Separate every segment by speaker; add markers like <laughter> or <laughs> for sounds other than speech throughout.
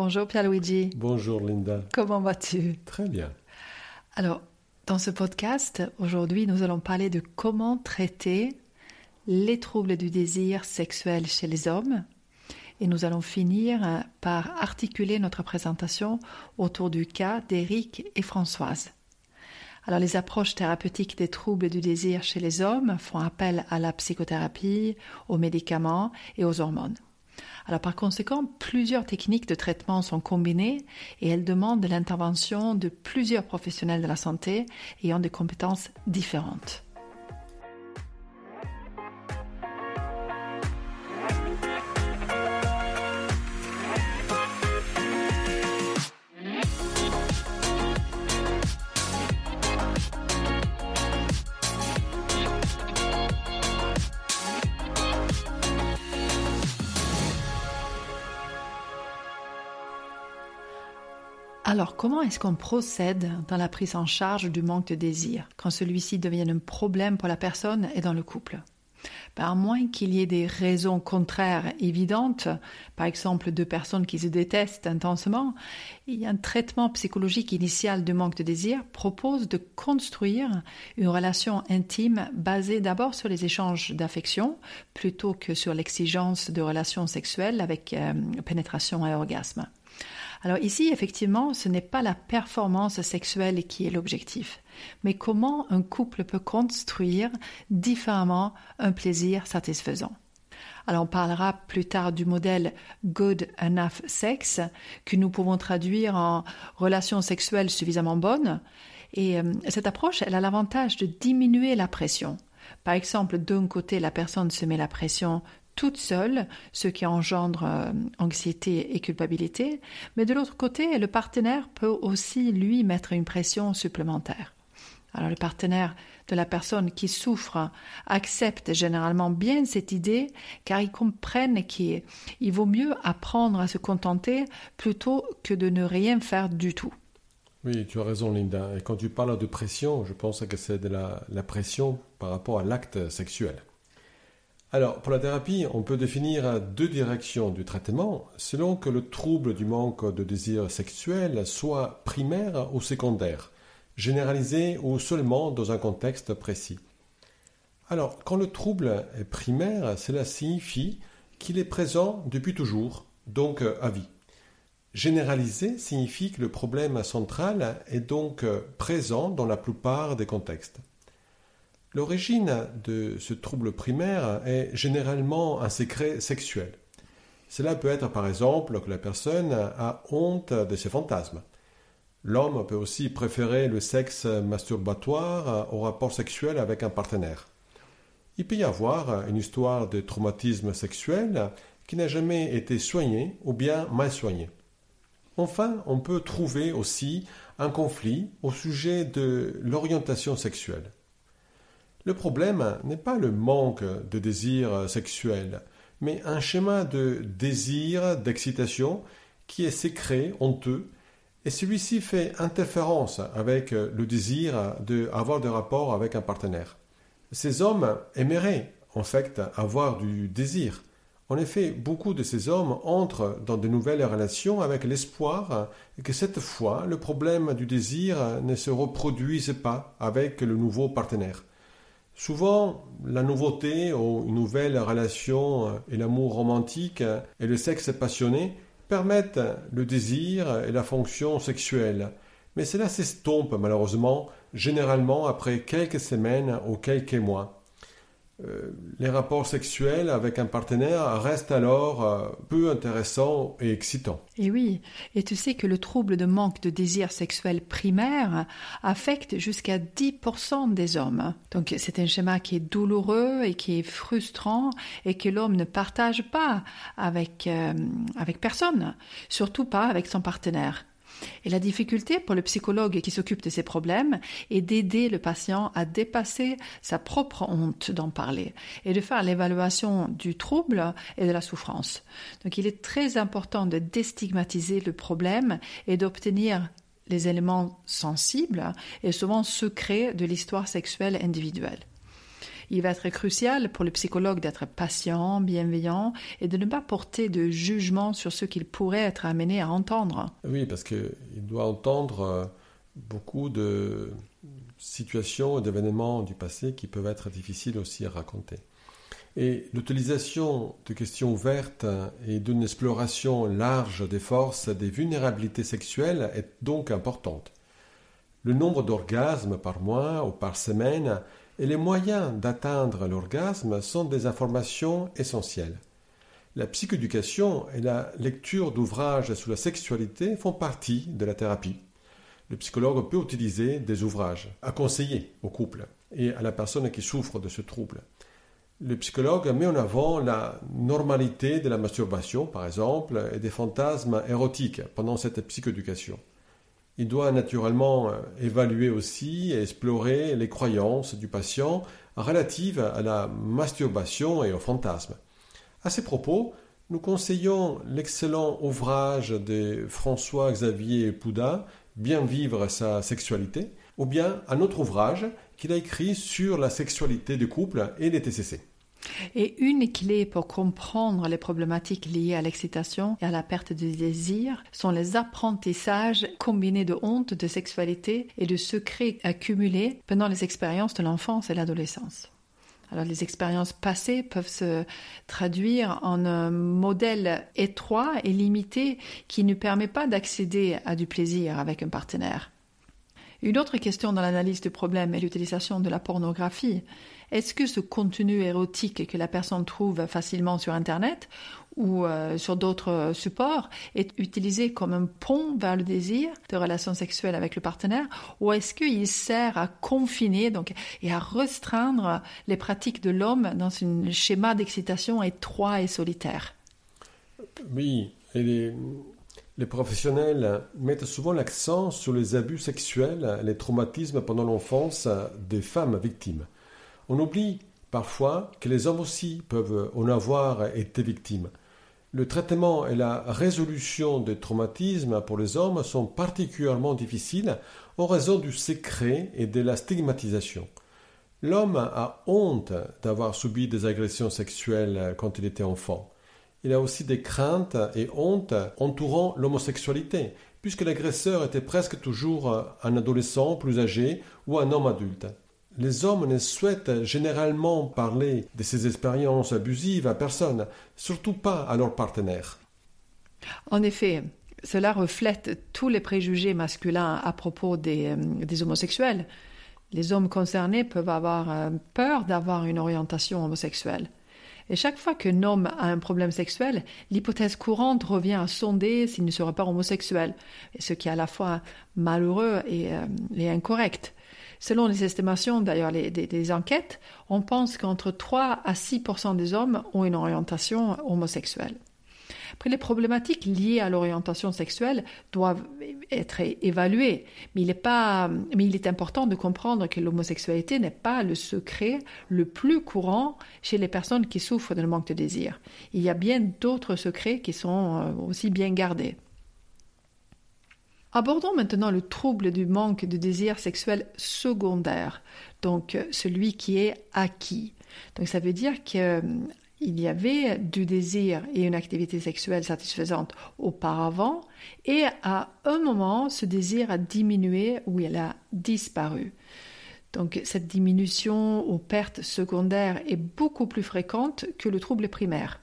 Speaker 1: Bonjour Pierluigi.
Speaker 2: Bonjour Linda.
Speaker 1: Comment vas-tu?
Speaker 2: Très bien.
Speaker 1: Alors, dans ce podcast, aujourd'hui, nous allons parler de comment traiter les troubles du désir sexuel chez les hommes. Et nous allons finir par articuler notre présentation autour du cas d'Éric et Françoise. Alors, les approches thérapeutiques des troubles du désir chez les hommes font appel à la psychothérapie, aux médicaments et aux hormones. Alors par conséquent, plusieurs techniques de traitement sont combinées et elles demandent l'intervention de plusieurs professionnels de la santé ayant des compétences différentes. Alors, comment est-ce qu'on procède dans la prise en charge du manque de désir quand celui-ci devient un problème pour la personne et dans le couple? Ben, à moins qu'il y ait des raisons contraires évidentes, par exemple deux personnes qui se détestent intensément, il y a un traitement psychologique initial du manque de désir propose de construire une relation intime basée d'abord sur les échanges d'affection plutôt que sur l'exigence de relations sexuelles avec euh, pénétration et orgasme. Alors ici, effectivement, ce n'est pas la performance sexuelle qui est l'objectif, mais comment un couple peut construire différemment un plaisir satisfaisant. Alors on parlera plus tard du modèle Good Enough Sex que nous pouvons traduire en relation sexuelle suffisamment bonne. Et euh, cette approche, elle a l'avantage de diminuer la pression. Par exemple, d'un côté, la personne se met la pression toute seule, ce qui engendre euh, anxiété et culpabilité, mais de l'autre côté, le partenaire peut aussi lui mettre une pression supplémentaire. Alors le partenaire de la personne qui souffre accepte généralement bien cette idée car ils comprennent qu'il vaut mieux apprendre à se contenter plutôt que de ne rien faire du tout.
Speaker 2: Oui, tu as raison Linda. Et quand tu parles de pression, je pense que c'est de la pression par rapport à l'acte sexuel. Alors, pour la thérapie, on peut définir deux directions du traitement selon que le trouble du manque de désir sexuel soit primaire ou secondaire, généralisé ou seulement dans un contexte précis. Alors, quand le trouble est primaire, cela signifie qu'il est présent depuis toujours, donc à vie. Généralisé signifie que le problème central est donc présent dans la plupart des contextes. L'origine de ce trouble primaire est généralement un secret sexuel. Cela peut être par exemple que la personne a honte de ses fantasmes. L'homme peut aussi préférer le sexe masturbatoire au rapport sexuel avec un partenaire. Il peut y avoir une histoire de traumatisme sexuel qui n'a jamais été soignée ou bien mal soignée. Enfin, on peut trouver aussi un conflit au sujet de l'orientation sexuelle. Le problème n'est pas le manque de désir sexuel, mais un schéma de désir, d'excitation qui est sécré, honteux, et celui-ci fait interférence avec le désir d'avoir des rapports avec un partenaire. Ces hommes aimeraient, en fait, avoir du désir. En effet, beaucoup de ces hommes entrent dans de nouvelles relations avec l'espoir que cette fois, le problème du désir ne se reproduise pas avec le nouveau partenaire. Souvent, la nouveauté ou une nouvelle relation et l'amour romantique et le sexe passionné permettent le désir et la fonction sexuelle. Mais cela s'estompe malheureusement, généralement après quelques semaines ou quelques mois. Euh, les rapports sexuels avec un partenaire restent alors euh, peu intéressants et excitants.
Speaker 1: Et oui, et tu sais que le trouble de manque de désir sexuel primaire affecte jusqu'à 10% des hommes. Donc c'est un schéma qui est douloureux et qui est frustrant et que l'homme ne partage pas avec, euh, avec personne, surtout pas avec son partenaire. Et la difficulté pour le psychologue qui s'occupe de ces problèmes est d'aider le patient à dépasser sa propre honte d'en parler et de faire l'évaluation du trouble et de la souffrance. Donc il est très important de déstigmatiser le problème et d'obtenir les éléments sensibles et souvent secrets de l'histoire sexuelle individuelle. Il va être crucial pour le psychologue d'être patient, bienveillant et de ne pas porter de jugement sur ce qu'il pourrait être amené à entendre.
Speaker 2: Oui, parce qu'il doit entendre euh, beaucoup de situations et d'événements du passé qui peuvent être difficiles aussi à raconter. Et l'utilisation de questions ouvertes et d'une exploration large des forces des vulnérabilités sexuelles est donc importante. Le nombre d'orgasmes par mois ou par semaine et les moyens d'atteindre l'orgasme sont des informations essentielles. La psychoéducation et la lecture d'ouvrages sur la sexualité font partie de la thérapie. Le psychologue peut utiliser des ouvrages à conseiller au couple et à la personne qui souffre de ce trouble. Le psychologue met en avant la normalité de la masturbation, par exemple, et des fantasmes érotiques pendant cette psychoéducation. Il doit naturellement euh, évaluer aussi et explorer les croyances du patient relatives à la masturbation et aux fantasmes. À ces propos, nous conseillons l'excellent ouvrage de François-Xavier Pouda, Bien vivre sa sexualité, ou bien un autre ouvrage qu'il a écrit sur la sexualité du couple et les TCC.
Speaker 1: Et une clé pour comprendre les problématiques liées à l'excitation et à la perte de désir sont les apprentissages combinés de honte, de sexualité et de secrets accumulés pendant les expériences de l'enfance et l'adolescence. Alors les expériences passées peuvent se traduire en un modèle étroit et limité qui ne permet pas d'accéder à du plaisir avec un partenaire. Une autre question dans l'analyse du problème est l'utilisation de la pornographie. Est-ce que ce contenu érotique que la personne trouve facilement sur Internet ou euh, sur d'autres supports est utilisé comme un pont vers le désir de relations sexuelles avec le partenaire ou est-ce qu'il sert à confiner donc, et à restreindre les pratiques de l'homme dans un schéma d'excitation étroit et solitaire?
Speaker 2: Oui, les, les professionnels mettent souvent l'accent sur les abus sexuels, les traumatismes pendant l'enfance des femmes victimes. On oublie parfois que les hommes aussi peuvent en avoir été victimes. Le traitement et la résolution des traumatismes pour les hommes sont particulièrement difficiles en raison du secret et de la stigmatisation. L'homme a honte d'avoir subi des agressions sexuelles quand il était enfant. Il a aussi des craintes et honte entourant l'homosexualité, puisque l'agresseur était presque toujours un adolescent plus âgé ou un homme adulte les hommes ne souhaitent généralement parler de ces expériences abusives à personne, surtout pas à leur partenaire.
Speaker 1: En effet, cela reflète tous les préjugés masculins à propos des, euh, homosexuels. Les hommes concernés peuvent avoir euh, peur d'avoir une orientation homosexuelle. Et chaque fois qu'un homme a un problème sexuel, l'hypothèse courante revient à sonder s'il ne serait pas homosexuel, ce qui est à la fois malheureux et euh, incorrect. Selon les estimations, d'ailleurs, des, enquêtes, on pense qu'entre 3 à 6% des hommes ont une orientation homosexuelle. Après, les problématiques liées à l'orientation sexuelle doivent être évaluées, mais il, est important de comprendre que l'homosexualité n'est pas le secret le plus courant chez les personnes qui souffrent d'un manque de désir. Il y a bien d'autres secrets qui sont euh, aussi bien gardés. Abordons maintenant le trouble du manque de désir sexuel secondaire, donc euh, celui qui est acquis. Donc ça veut dire qu'il euh, y avait du désir et une activité sexuelle satisfaisante auparavant, et à un moment, ce désir a diminué ou il a disparu. Donc cette diminution ou perte secondaire est beaucoup plus fréquente que le trouble primaire.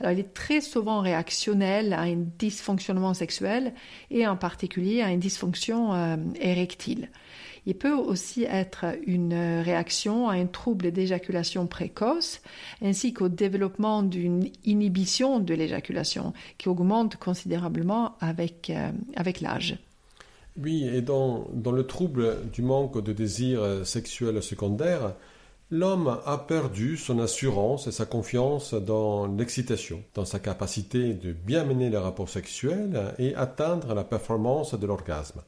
Speaker 1: Alors, il est très souvent réactionnel à un dysfonctionnement sexuel et en particulier à une dysfonction euh, érectile. Il peut aussi être une réaction à un trouble d'éjaculation précoce ainsi qu'au développement d'une inhibition de l'éjaculation qui augmente considérablement avec, euh, avec l'âge.
Speaker 2: Oui, et dans, dans, le trouble du manque de désir euh, sexuel secondaire, L'homme a perdu son assurance et sa confiance dans l'excitation, dans sa capacité de bien mener les rapports sexuels et atteindre la performance de l'orgasme.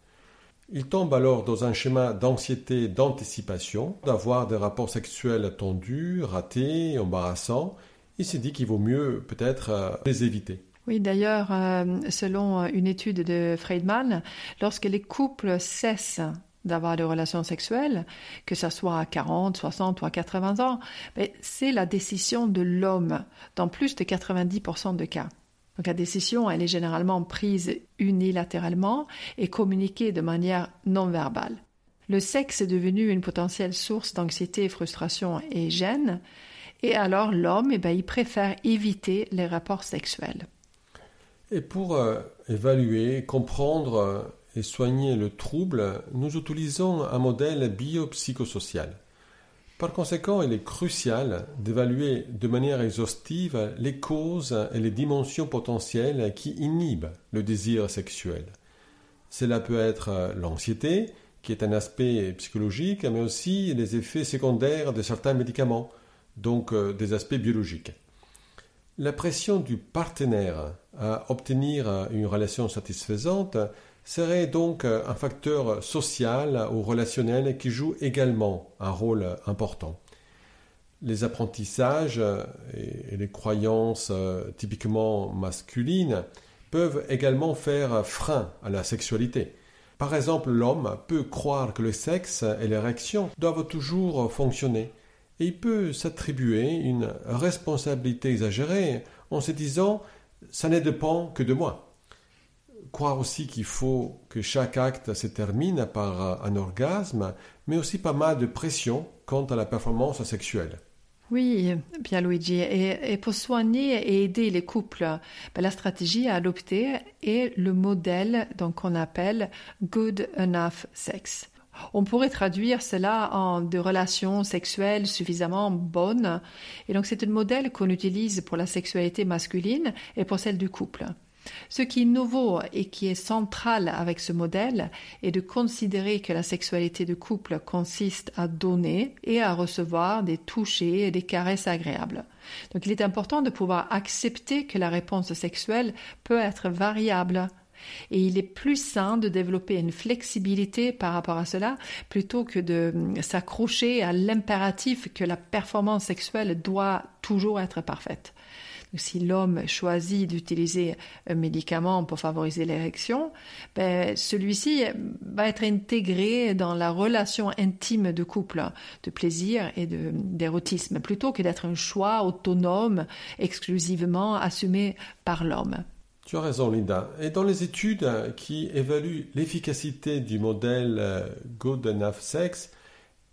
Speaker 2: Il tombe alors dans un schéma d'anxiété d'anticipation, d'avoir des rapports sexuels tendus, ratés, embarrassants. Il s'est dit qu'il vaut mieux peut-être euh, les éviter.
Speaker 1: Oui, d'ailleurs, euh, selon une étude de Friedman, lorsque les couples cessent d'avoir des relations sexuelles, que ce soit à 40, 60 ou à 80 ans, c'est la décision de l'homme dans plus de 90% de cas. Donc la décision, elle est généralement prise unilatéralement et communiquée de manière non verbale. Le sexe est devenu une potentielle source d'anxiété, frustration et gêne, et alors l'homme, eh ben, il préfère éviter les rapports sexuels.
Speaker 2: Et pour euh, évaluer, comprendre euh, soigner le trouble, nous utilisons un modèle biopsychosocial. Par conséquent, il est crucial d'évaluer de manière exhaustive les causes et les dimensions potentielles qui inhibent le désir sexuel. Cela peut être l'anxiété, qui est un aspect psychologique, mais aussi les effets secondaires de certains médicaments, donc euh, des aspects biologiques. La pression du partenaire à obtenir une relation satisfaisante serait donc un facteur social ou relationnel qui joue également un rôle important. Les apprentissages et les croyances euh, typiquement masculines peuvent également faire frein à la sexualité. Par exemple, l'homme peut croire que le sexe et l'érection doivent toujours fonctionner, et il peut s'attribuer une responsabilité exagérée en se disant ça ne dépend que de moi. Croire aussi qu'il faut que chaque acte se termine par un orgasme, mais aussi pas mal de pression quant à la performance sexuelle.
Speaker 1: Oui, bien Luigi. Et, pour soigner et aider les couples, ben, la stratégie à adopter est le modèle qu'on appelle Good Enough Sex. On pourrait traduire cela en de relations sexuelles suffisamment bonnes. Et donc c'est un modèle qu'on utilise pour la sexualité masculine et pour celle du couple. Ce qui est nouveau et qui est central avec ce modèle est de considérer que la sexualité de couple consiste à donner et à recevoir des touchés et des caresses agréables. Donc il est important de pouvoir accepter que la réponse sexuelle peut être variable et il est plus sain de développer une flexibilité par rapport à cela plutôt que de s'accrocher à l'impératif que la performance sexuelle doit toujours être parfaite. Si l'homme choisit d'utiliser un médicament pour favoriser l'érection, ben, celui-ci va être intégré dans la relation intime de couple, de plaisir et d'érotisme, plutôt que d'être un choix autonome exclusivement assumé par l'homme.
Speaker 2: Tu as raison, Linda. Et dans les études qui évaluent l'efficacité du modèle euh, Good Enough Sex,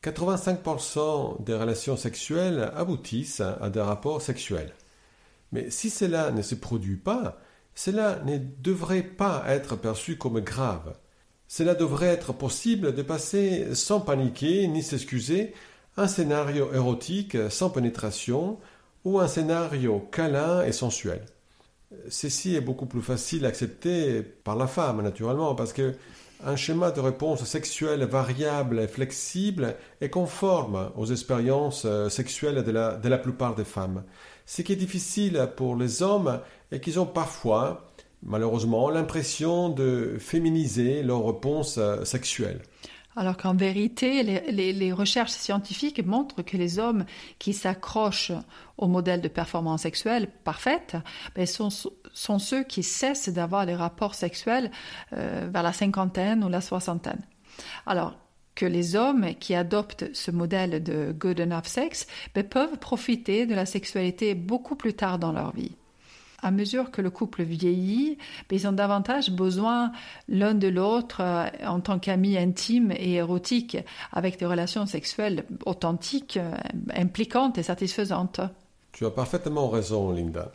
Speaker 2: 85% des relations sexuelles aboutissent à des rapports sexuels. Mais si cela ne se produit pas, cela ne devrait pas être perçu comme grave. Cela devrait être possible de passer sans paniquer ni s'excuser un scénario érotique sans pénétration ou un scénario câlin et sensuel ceci est beaucoup plus facile à accepter par la femme, naturellement, parce que un schéma de réponse sexuelle variable et flexible est conforme aux expériences euh, sexuelles de la, plupart des femmes. Ce qui est difficile pour les hommes est qu'ils ont parfois, malheureusement, l'impression de féminiser leur réponse euh, sexuelle.
Speaker 1: Alors qu'en vérité, les, recherches scientifiques montrent que les hommes qui s'accrochent au modèle de performance sexuelle parfaite ben, sont, ceux qui cessent d'avoir des rapports sexuels euh, vers la cinquantaine ou la soixantaine. Alors que les hommes qui adoptent ce modèle de good enough sex ben, peuvent profiter de la sexualité beaucoup plus tard dans leur vie à mesure que le couple vieillit, ils ont davantage besoin l'un de l'autre euh, en tant qu'amis intimes et érotiques, avec des relations sexuelles authentiques, euh, impliquantes et satisfaisantes.
Speaker 2: Tu as parfaitement raison, Linda.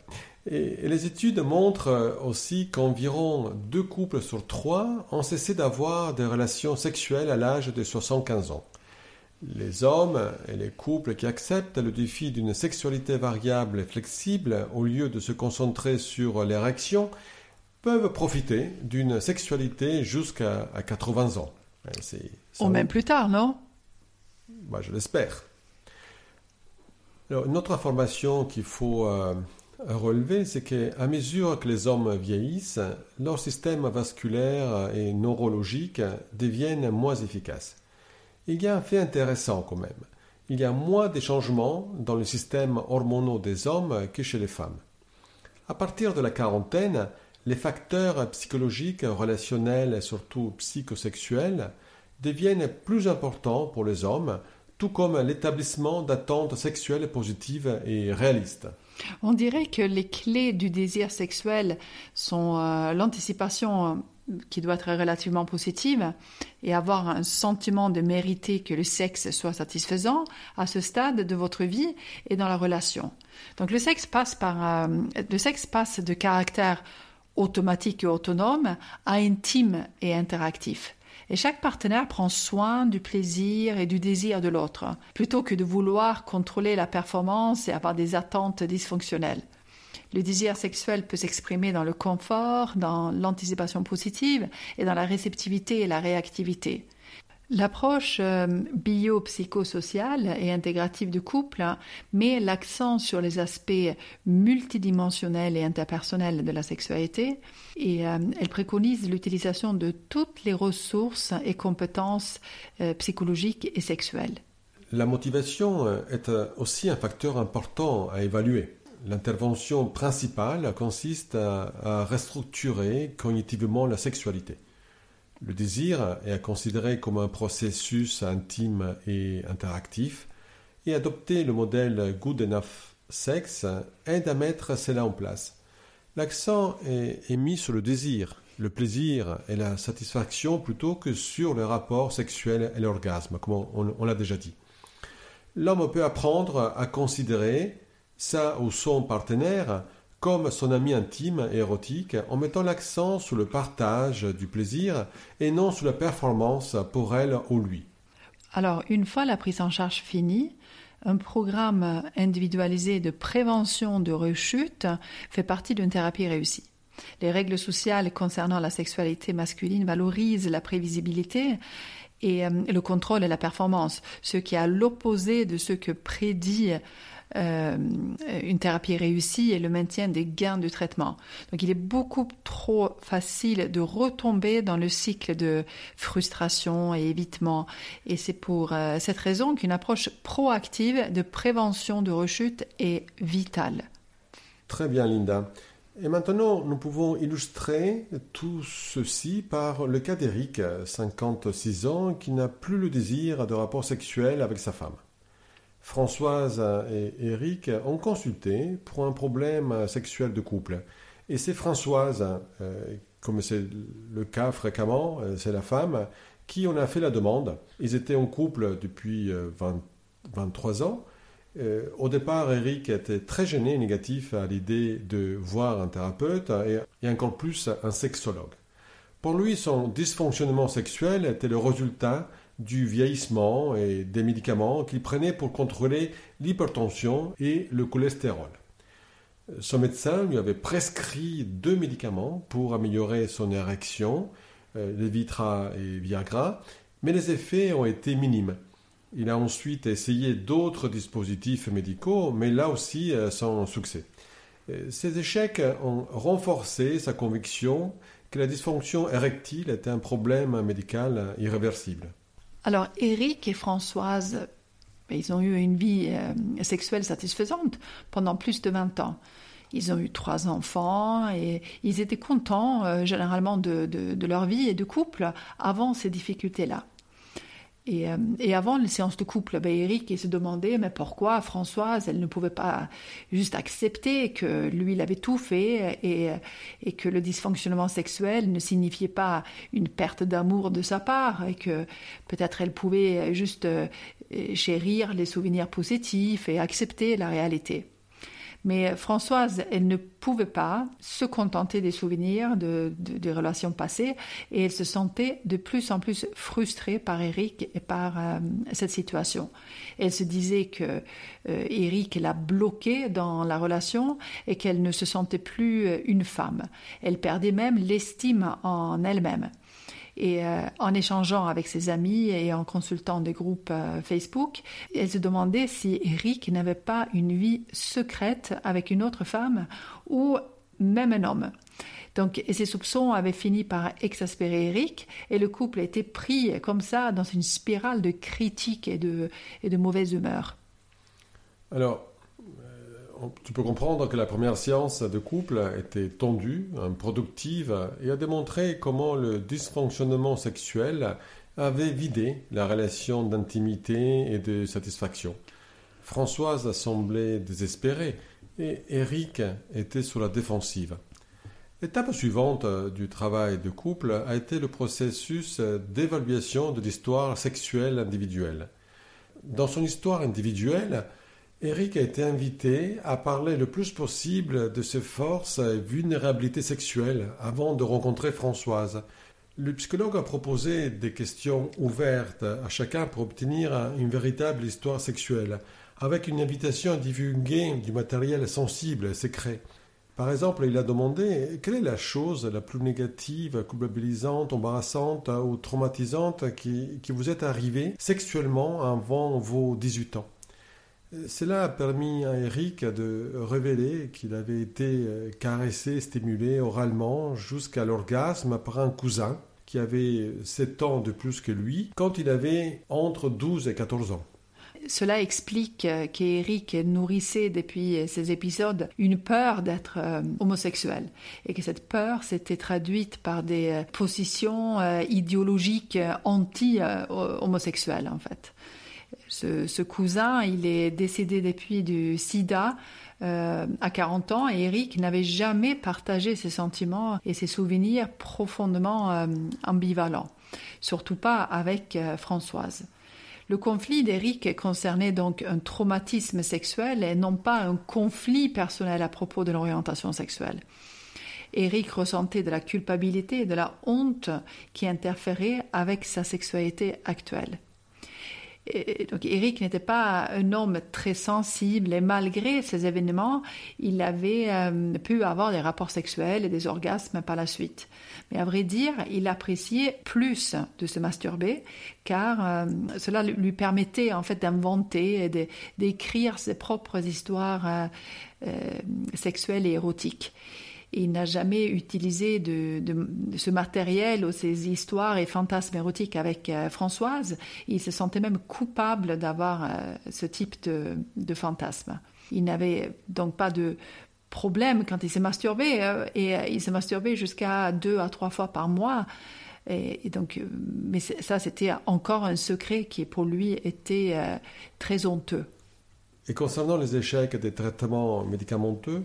Speaker 2: Et les études montrent euh, aussi qu'environ deux couples sur trois ont cessé d'avoir des relations sexuelles à l'âge de 75 ans. Les hommes et les couples qui acceptent le défi d'une sexualité variable et flexible au lieu de se concentrer sur l'érection peuvent profiter d'une sexualité jusqu'à 80 ans.
Speaker 1: Ou même plus tard, non?
Speaker 2: Bah, Je l'espère. Une autre information qu'il faut euh, relever, c'est qu'à mesure que les hommes vieillissent, leur système vasculaire et neurologique deviennent moins efficaces il y a un fait intéressant quand même. Il y a moins de changements dans le système hormonaux des hommes que chez les femmes. À partir de la quarantaine, les facteurs psychologiques, relationnels et surtout psychosexuels deviennent plus importants pour les hommes, tout comme l'établissement d'attentes sexuelles positives et réalistes.
Speaker 1: On dirait que les clés du désir sexuel sont euh, l'anticipation qui doit être relativement positive et avoir un sentiment de mériter que le sexe soit satisfaisant à ce stade de votre vie et dans la relation. Donc le sexe passe par euh, le sexe passe de caractère automatique et autonome à intime et interactif. Et chaque partenaire prend soin du plaisir et du désir de l'autre, plutôt que de vouloir contrôler la performance et avoir des attentes dysfonctionnelles. Le désir sexuel peut s'exprimer dans le confort, dans l'anticipation positive et dans la réceptivité et la réactivité. L'approche euh, biopsychosociale et intégrative du couple met l'accent sur les aspects multidimensionnels et interpersonnels de la sexualité et euh, elle préconise l'utilisation de toutes les ressources et compétences euh, psychologiques et sexuelles.
Speaker 2: La motivation est aussi un facteur important à évaluer. L'intervention principale consiste à, restructurer cognitivement la sexualité. Le désir est à considérer comme un processus intime et interactif, et adopter le modèle Good Enough Sex aide à mettre cela en place. L'accent est, mis sur le désir, le plaisir et la satisfaction plutôt que sur le rapport sexuel et l'orgasme, comme on l'a déjà dit. L'homme peut apprendre à considérer sa ou son partenaire comme son ami intime et érotique en mettant l'accent sur le partage du plaisir et non sur la performance pour elle ou lui.
Speaker 1: Alors, une fois la prise en charge finie, un programme individualisé de prévention de rechute fait partie d'une thérapie réussie. Les règles sociales concernant la sexualité masculine valorisent la prévisibilité et euh, le contrôle et la performance, ce qui est à l'opposé de ce que prédit euh, une thérapie réussie et le maintien des gains du traitement. Donc il est beaucoup trop facile de retomber dans le cycle de frustration et évitement. Et c'est pour euh, cette raison qu'une approche proactive de prévention de rechute est vitale.
Speaker 2: Très bien, Linda. Et maintenant, nous pouvons illustrer tout ceci par le cas d'Eric, 56 ans, qui n'a plus le désir de rapport sexuel avec sa femme. Françoise et Eric ont consulté pour un problème sexuel de couple. Et c'est Françoise, euh, comme c'est le cas fréquemment, euh, c'est la femme, qui en a fait la demande. Ils étaient en couple depuis 23 euh, ans. au départ, Eric était très gêné et négatif à l'idée de voir un thérapeute et encore plus un sexologue. Pour lui, son dysfonctionnement sexuel était le résultat du vieillissement et des médicaments qu'il prenait pour contrôler l'hypertension et le cholestérol. Son médecin lui avait prescrit deux médicaments pour améliorer son érection, euh, Levitra et Viagra, mais les effets ont été minimes. Il a ensuite essayé d'autres dispositifs médicaux, mais là aussi euh, sans succès. Euh, ces échecs ont renforcé sa conviction que la dysfonction érectile était un problème médical irréversible.
Speaker 1: Alors, Eric et Françoise, ben, ils ont eu une vie euh, sexuelle satisfaisante pendant plus de 20 ans. Ils ont eu trois enfants et ils étaient contents euh, généralement de, leur vie et de couple avant ces difficultés-là. Euh, et, avant les séances de couple, ben Eric il se demandait mais pourquoi Françoise, elle ne pouvait pas juste accepter que lui, il avait tout fait et, que le dysfonctionnement sexuel ne signifiait pas une perte d'amour de sa part et que peut-être elle pouvait juste euh, chérir les souvenirs positifs et accepter la réalité. Mais Françoise, elle ne pouvait pas se contenter des souvenirs de, des relations passées et elle se sentait de plus en plus frustrée par Eric et par euh, cette situation. Elle se disait que euh, Eric l'a bloquée dans la relation et qu'elle ne se sentait plus euh, une femme. Elle perdait même l'estime en elle-même. Et euh, en échangeant avec ses amis et en consultant des groupes euh, Facebook, elle se demandait si Eric n'avait pas une vie secrète avec une autre femme ou même un homme. Donc, et ses soupçons avaient fini par exaspérer Eric, et le couple était pris comme ça dans une spirale de critiques et de, et de mauvaise humeur.
Speaker 2: Alors, tu peux comprendre que la première séance de couple était tendue, productive et a démontré comment le dysfonctionnement sexuel avait vidé la relation d'intimité et de satisfaction. Françoise a semblé désespérée et Eric était sur la défensive. L'étape suivante du travail de couple a été le processus d'évaluation de l'histoire sexuelle individuelle. Dans son histoire individuelle, Eric a été invité à parler le plus possible de ses forces et vulnérabilités sexuelles avant de rencontrer Françoise. Le psychologue a proposé des questions ouvertes à chacun pour obtenir une véritable histoire sexuelle, avec une invitation à divulguer du matériel sensible et secret. Par exemple, il a demandé quelle est la chose la plus négative, culpabilisante, embarrassante ou traumatisante qui, qui vous est arrivée sexuellement avant vos 18 ans? Cela a permis à Eric de révéler qu'il avait été euh, caressé, stimulé oralement jusqu'à l'orgasme par un cousin qui avait 7 ans de plus que lui quand il avait entre 12 et 14 ans.
Speaker 1: Cela explique euh, qu'Eric nourrissait depuis ces épisodes une peur d'être euh, homosexuel et que cette peur s'était traduite par des positions idéologiques anti-homosexuelles en fait. Ce, cousin, il est décédé depuis du sida euh, à 40 ans et Eric n'avait jamais partagé ses sentiments et ses souvenirs profondément euh, ambivalents, surtout pas avec euh, Françoise. Le conflit d'Eric concernait donc un traumatisme sexuel et non pas un conflit personnel à propos de l'orientation sexuelle. Eric ressentait de la culpabilité et de la honte qui interféraient avec sa sexualité actuelle donc Eric n'était pas un homme très sensible et malgré ces événements, il avait euh, pu avoir des rapports sexuels et des orgasmes par la suite. Mais à vrai dire, il appréciait plus de se masturber car euh, cela lui permettait en fait d'inventer et d'écrire ses propres histoires euh, sexuelles et érotiques il n'a jamais utilisé de, ce matériel ou ces histoires et fantasmes érotiques avec euh, Françoise. Il se sentait même coupable d'avoir euh, ce type de, de fantasme. Il n'avait donc pas de problème quand il s'est masturbé euh, et il s'est masturbé jusqu'à deux à trois fois par mois. Et, donc, mais ça, c'était encore un secret qui pour lui était très honteux.
Speaker 2: Et concernant les échecs des traitements médicamenteux,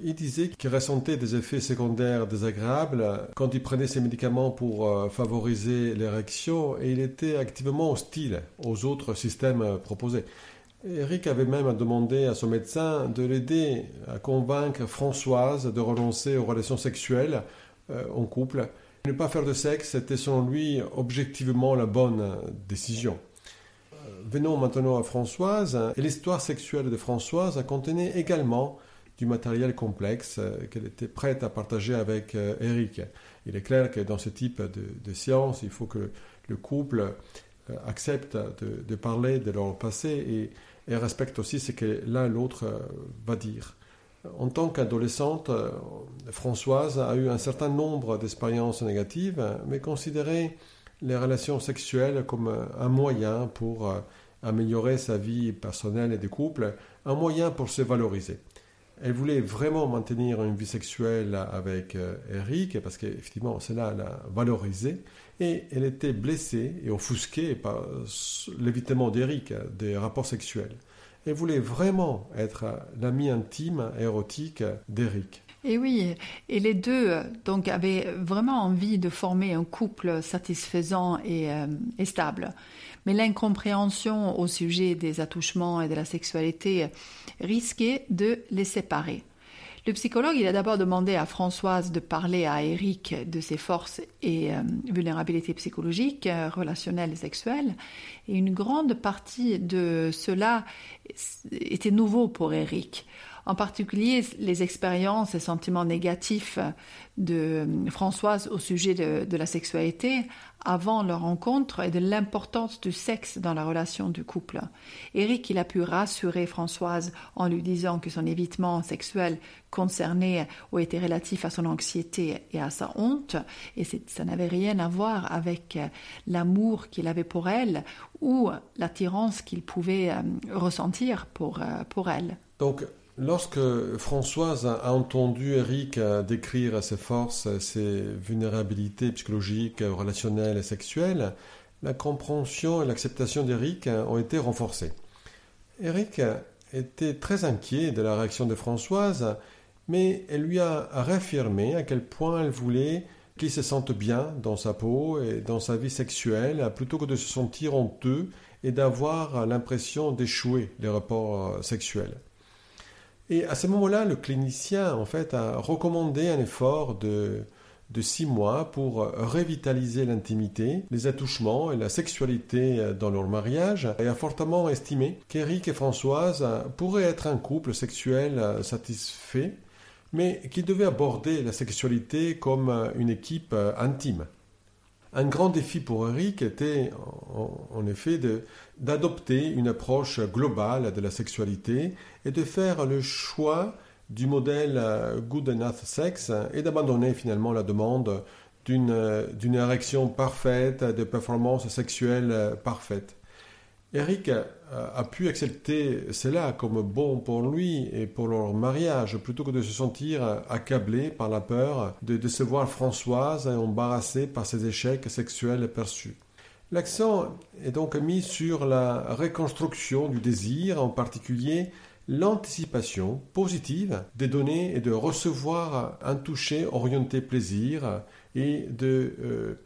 Speaker 2: il disait qu'il ressentait des effets secondaires désagréables quand il prenait ses médicaments pour euh, favoriser l'érection et il était activement hostile aux autres systèmes euh, proposés. Eric avait même demandé à son médecin de l'aider à convaincre Françoise de renoncer aux relations sexuelles euh, en couple. Ne pas faire de sexe était selon lui objectivement la bonne décision. Venons maintenant à Françoise. Et l'histoire sexuelle de Françoise contenait également du matériel complexe euh, qu'elle était prête à partager avec euh, Eric. Il est clair que dans ce type de, de science, il faut que le couple euh, accepte de, parler de leur passé et, et respecte aussi ce que l'un l'autre va dire. En tant qu'adolescente, Françoise a eu un certain nombre d'expériences négatives, mais considérait les relations sexuelles comme un moyen pour améliorer sa vie personnelle et de couple, un moyen pour se valoriser. Elle voulait vraiment maintenir une vie sexuelle avec euh, Eric, parce qu'effectivement, cela l'a valorisé. Et elle était blessée et offusquée par l'évitement d'Eric des rapports sexuels. Elle voulait vraiment être l'amie intime, érotique d'Eric.
Speaker 1: Et oui, et les deux donc avaient vraiment envie de former un couple satisfaisant et, euh, et stable mais l'incompréhension au sujet des attouchements et de la sexualité risquait de les séparer. Le psychologue, il a d'abord demandé à Françoise de parler à Eric de ses forces et euh, vulnérabilités psychologiques, euh, relationnelles et sexuelles. Et une grande partie de cela était nouveau pour Eric en particulier les expériences et sentiments négatifs de Françoise au sujet de, la sexualité avant leur rencontre et de l'importance du sexe dans la relation du couple. Eric, il a pu rassurer Françoise en lui disant que son évitement sexuel concernait ou était relatif à son anxiété et à sa honte, et ça n'avait rien à voir avec l'amour qu'il avait pour elle ou l'attirance qu'il pouvait euh, ressentir pour, euh, pour elle.
Speaker 2: Donc, Lorsque Françoise a entendu Eric décrire ses forces, ses vulnérabilités psychologiques, relationnelles et sexuelles, la compréhension et l'acceptation d'Eric ont été renforcées. Eric était très inquiet de la réaction de Françoise, mais elle lui a réaffirmé à quel point elle voulait qu'il se sente bien dans sa peau et dans sa vie sexuelle, plutôt que de se sentir honteux et d'avoir l'impression d'échouer les rapports euh, sexuels. Et à ce moment-là, le clinicien, en fait, a recommandé un effort de, six mois pour revitaliser l'intimité, les attouchements et la sexualité dans leur mariage et a fortement estimé qu'Éric et Françoise pourraient être un couple sexuel satisfait mais qu'il devait aborder la sexualité comme une équipe intime. Un grand défi pour Eric était en effet d'adopter une approche globale de la sexualité et de faire le choix du modèle Good Enough Sex et d'abandonner finalement la demande d'une érection parfaite, de performance sexuelle parfaite. Eric a pu accepter cela comme bon pour lui et pour leur mariage plutôt que de se sentir accablé par la peur de décevoir Françoise et embarrassé par ses échecs sexuels perçus. L'accent est donc mis sur la reconstruction du désir, en particulier l'anticipation positive des données et de recevoir un toucher orienté plaisir et de euh,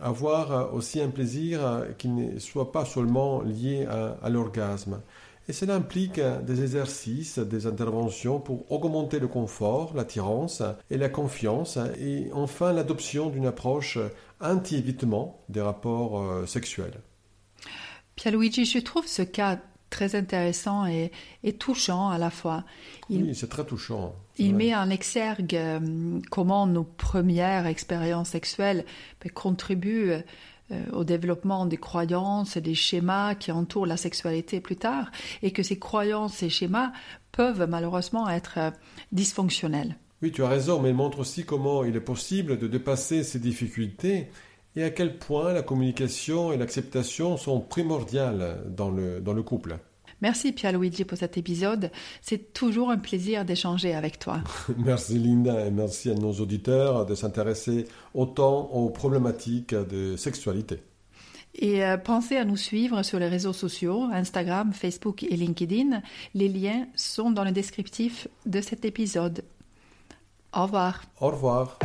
Speaker 2: avoir aussi un plaisir qui ne soit pas seulement lié à, l'orgasme. Et cela implique des exercices, des interventions pour augmenter le confort, l'attirance et la confiance, et enfin l'adoption d'une approche anti-évitement des rapports euh, sexuels.
Speaker 1: Pierluigi, je trouve ce cas très intéressant et, touchant à la fois.
Speaker 2: oui, c'est très touchant.
Speaker 1: Il met en exergue euh, comment nos premières expériences sexuelles ben, contribuent euh, au développement des croyances et des schémas qui entourent la sexualité plus tard, et que ces croyances et schémas peuvent malheureusement être euh, dysfonctionnels.
Speaker 2: Oui, tu as raison, mais il montre aussi comment il est possible de dépasser ces difficultés et à quel point la communication et l'acceptation sont primordiales dans le, dans le couple?
Speaker 1: Merci Pierre-Luigi pour cet épisode. C'est toujours un plaisir d'échanger avec toi. <laughs>
Speaker 2: merci Linda et merci à nos auditeurs de s'intéresser autant aux problématiques de sexualité.
Speaker 1: Et euh, pensez à nous suivre sur les réseaux sociaux, Instagram, Facebook et LinkedIn. Les liens sont dans le descriptif de cet épisode. Au revoir.
Speaker 2: Au revoir.